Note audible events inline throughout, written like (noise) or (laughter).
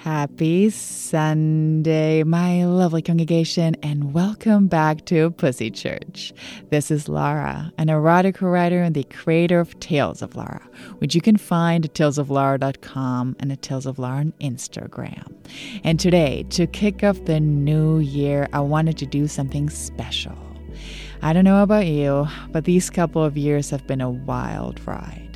Happy Sunday, my lovely congregation, and welcome back to Pussy Church. This is Lara, an erotica writer and the creator of Tales of Lara, which you can find at talesoflara.com and at Tales of Lara on Instagram. And today, to kick off the new year, I wanted to do something special. I don't know about you, but these couple of years have been a wild ride.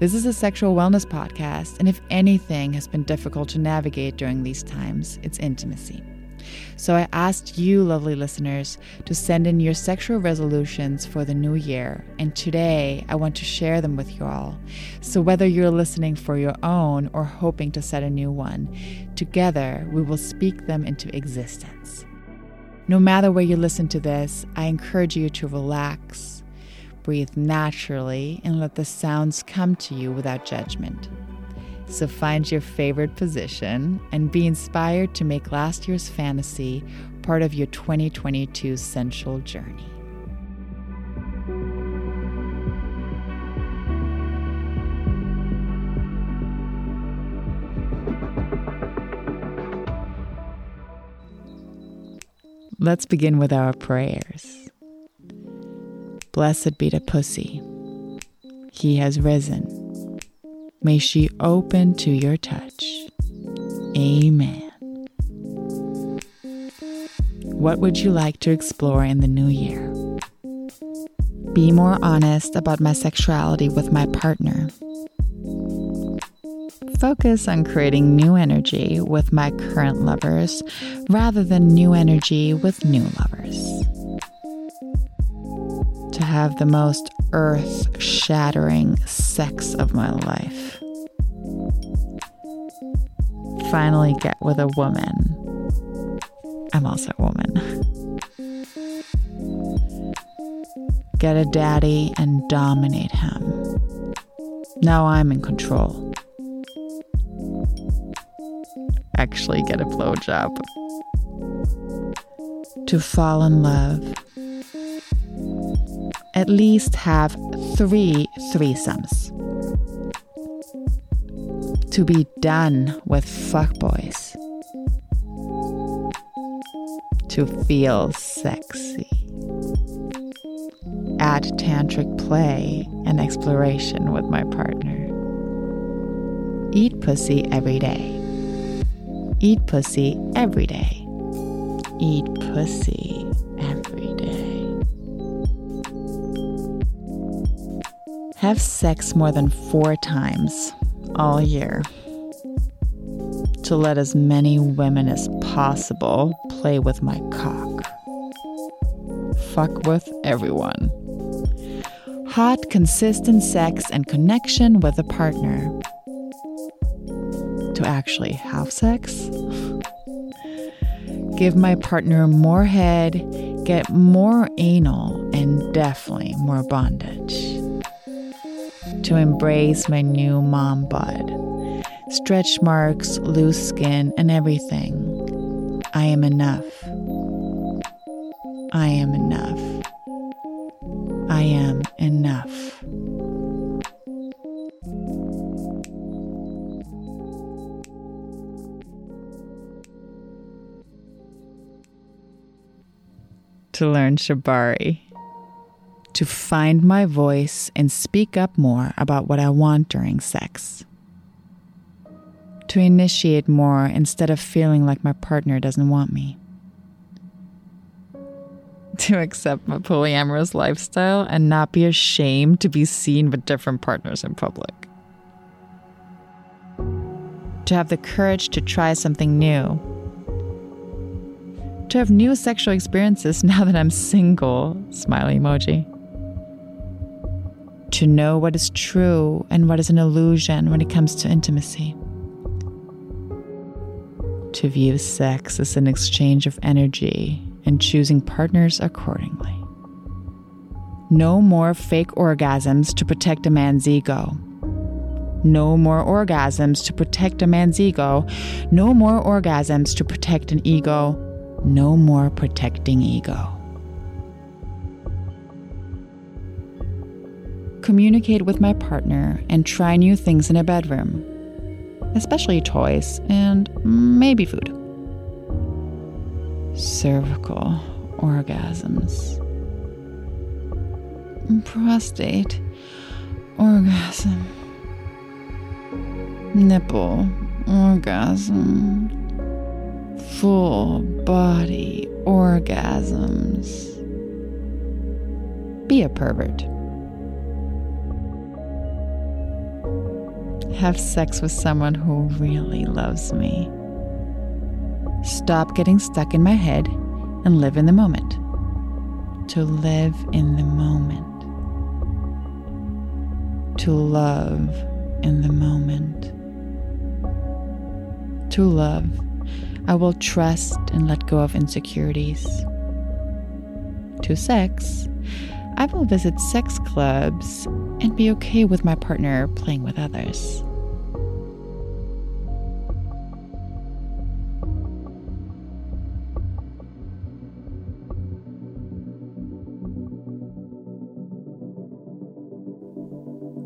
This is a sexual wellness podcast, and if anything has been difficult to navigate during these times, it's intimacy. So I asked you, lovely listeners, to send in your sexual resolutions for the new year, and today I want to share them with you all. So whether you're listening for your own or hoping to set a new one, together we will speak them into existence. No matter where you listen to this, I encourage you to relax breathe naturally and let the sounds come to you without judgment. So find your favorite position and be inspired to make last year's fantasy part of your 2022 sensual journey. Let's begin with our prayers. Blessed be the pussy. He has risen. May she open to your touch. Amen. What would you like to explore in the new year? Be more honest about my sexuality with my partner. Focus on creating new energy with my current lovers rather than new energy with new lovers to have the most earth shattering sex of my life. Finally, get with a woman. I'm also a woman. Get a daddy and dominate him. Now I'm in control. Actually, get a blowjob. To fall in love at least have three threesomes. To be done with fuckboys. To feel sexy. Add tantric play and exploration with my partner. Eat pussy every day. Eat pussy every day. Eat pussy Have sex more than four times all year to let as many women as possible play with my cock. Fuck with everyone. Hot, consistent sex and connection with a partner. To actually have sex? Give my partner more head, get more anal, and definitely more bondage to embrace my new mom bod. Stretch marks, loose skin, and everything. I am enough. I am enough. I am enough. To learn Shibari to find my voice and speak up more about what I want during sex. To initiate more instead of feeling like my partner doesn't want me. (laughs) To accept my polyamorous lifestyle and not be ashamed to be seen with different partners in public. To have the courage to try something new to have new sexual experiences (laughs) now that I'm single. Smiley emoji to know what is true and what is an illusion when it comes to intimacy. To view sex as an exchange of energy and choosing partners accordingly. No more fake orgasms to protect a man's ego. No more orgasms to protect a man's ego. No more orgasms to protect an ego. No more protecting ego. Communicate with my partner, and try new things in a bedroom. especially toys and maybe food. Cervical orgasms. Prostate orgasm. Nipple orgasm. Full body orgasms. Be a pervert. Have sex with someone who really loves me. Stop getting stuck in my head and live in the moment. To live in the moment. To love in the moment. To love, I will trust and let go of insecurities. To sex, I will visit sex clubs and be okay with my partner playing with others.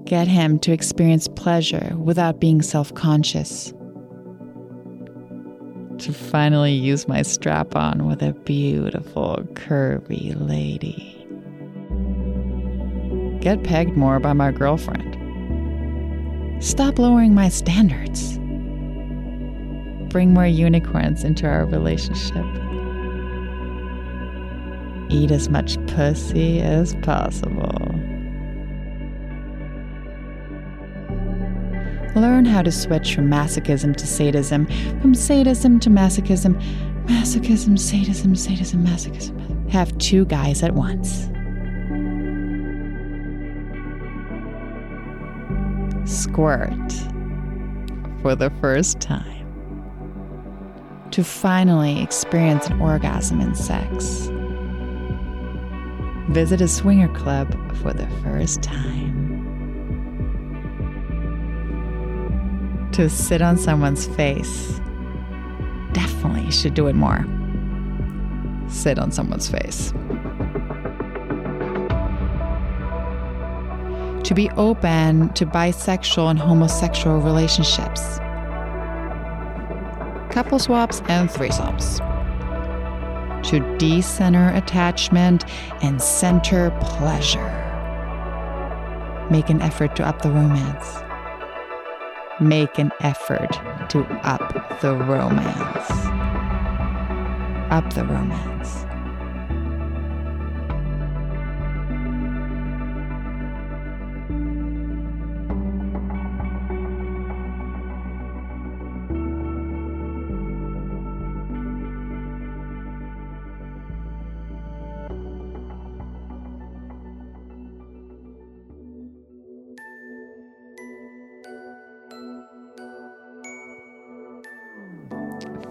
Get him to experience pleasure without being self conscious. To finally use my strap on with a beautiful, curvy lady get pegged more by my girlfriend. Stop lowering my standards. Bring more unicorns into our relationship. Eat as much pussy as possible. Learn how to switch from masochism to sadism, from sadism to masochism, masochism, sadism, sadism, masochism. Have two guys at once. Squirt for the first time. To finally experience an orgasm in sex. Visit a swinger club for the first time. To sit on someone's face. Definitely should do it more. Sit on someone's face. To be open to bisexual and homosexual relationships, couple swaps, and threesomes, to decenter attachment and center pleasure. Make an effort to up the romance. Make an effort to up the romance. Up the romance.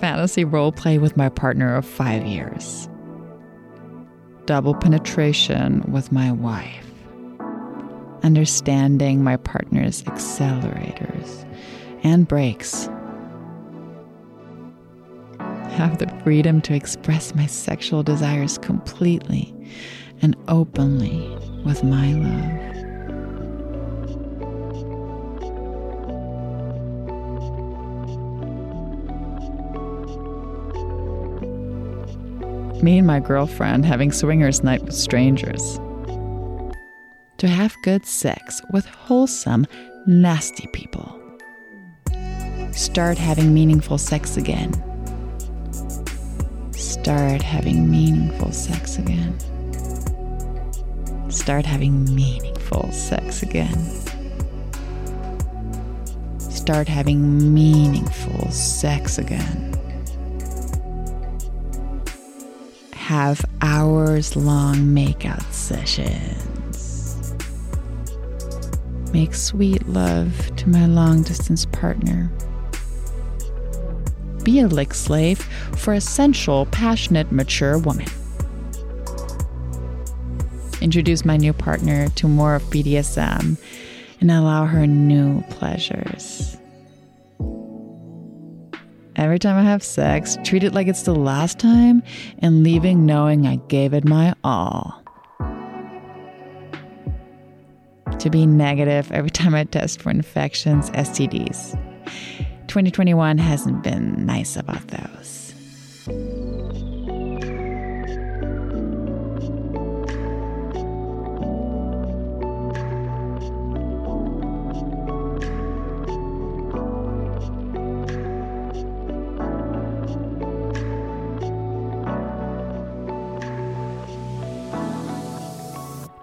Fantasy role play with my partner of five years. Double penetration with my wife. Understanding my partner's accelerators and brakes. Have the freedom to express my sexual desires completely and openly with my love. Me and my girlfriend having swingers night with strangers. To have good sex with wholesome, nasty people. Start having meaningful sex again. Start having meaningful sex again. Start having meaningful sex again. Start having meaningful sex again. Have hours long makeout sessions. Make sweet love to my long distance partner. Be a lick slave for a sensual, passionate, mature woman. Introduce my new partner to more of BDSM and allow her new pleasures. Every time I have sex, treat it like it's the last time and leaving knowing I gave it my all. To be negative every time I test for infections, STDs. 2021 hasn't been nice about those.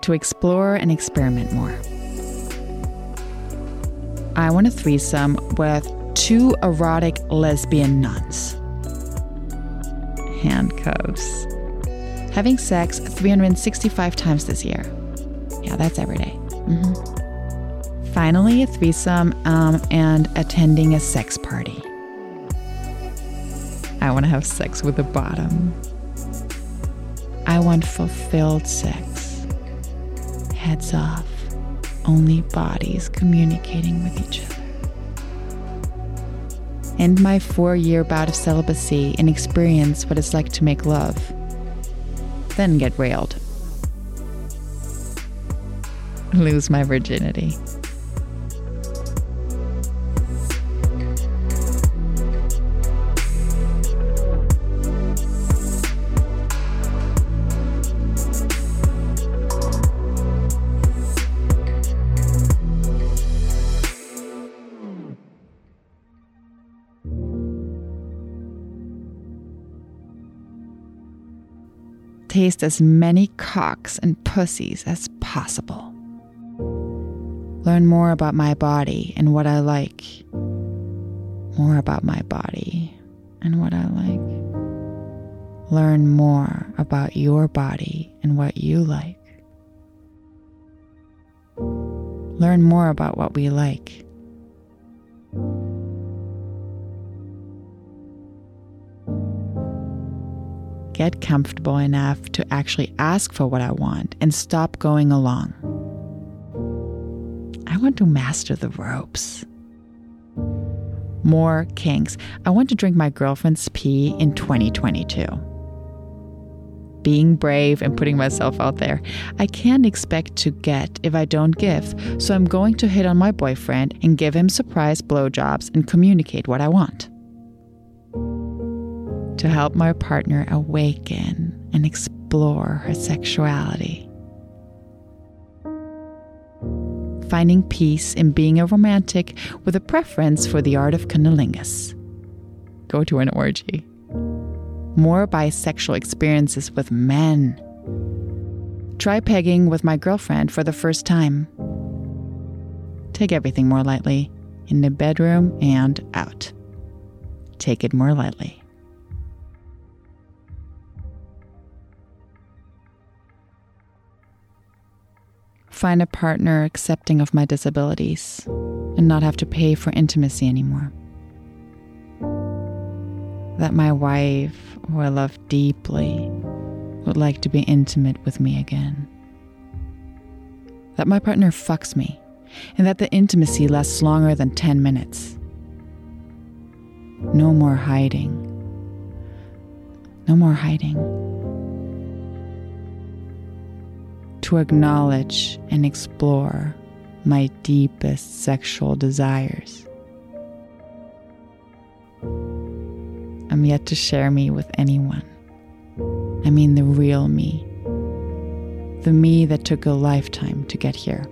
To explore and experiment more. I want a threesome with two erotic lesbian nuns. Handcuffs. Having sex 365 times this year. Yeah, that's every day. Mm-hmm. Finally, a threesome um, and attending a sex party. I want to have sex with the bottom. I want fulfilled sex heads off, only bodies communicating with each other. End my four year bout of celibacy and experience what it's like to make love. Then get railed. Lose my virginity. Taste as many cocks and pussies as possible. Learn more about my body and what I like. More about my body and what I like. Learn more about your body and what you like. Learn more about what we like. Get comfortable enough to actually ask for what I want and stop going along. I want to master the ropes. More kinks. I want to drink my girlfriend's pee in 2022. Being brave and putting myself out there. I can't expect to get if I don't give, so I'm going to hit on my boyfriend and give him surprise blowjobs and communicate what I want to help my partner awaken and explore her sexuality. Finding peace in being a romantic with a preference for the art of cunnilingus. Go to an orgy. More bisexual experiences with men. Try pegging with my girlfriend for the first time. Take everything more lightly, in the bedroom and out. Take it more lightly. Find a partner accepting of my disabilities, and not have to pay for intimacy anymore. That my wife, who I love deeply, would like to be intimate with me again. That my partner fucks me, and that the intimacy lasts longer than 10 minutes. No more hiding. No more hiding. To acknowledge and explore my deepest sexual desires. I'm yet to share me with anyone. I mean, the real me. The me that took a lifetime to get here.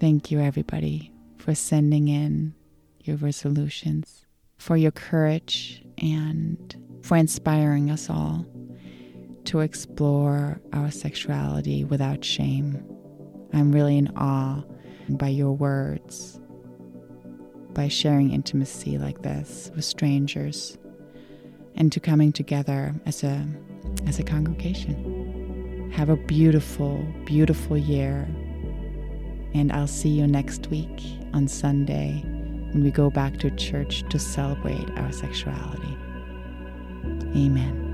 Thank you, everybody, for sending in your resolutions, for your courage, and for inspiring us all to explore our sexuality without shame. I'm really in awe by your words, by sharing intimacy like this with strangers, and to coming together as a as a congregation. Have a beautiful, beautiful year and I'll see you next week on Sunday when we go back to church to celebrate our sexuality. Amen.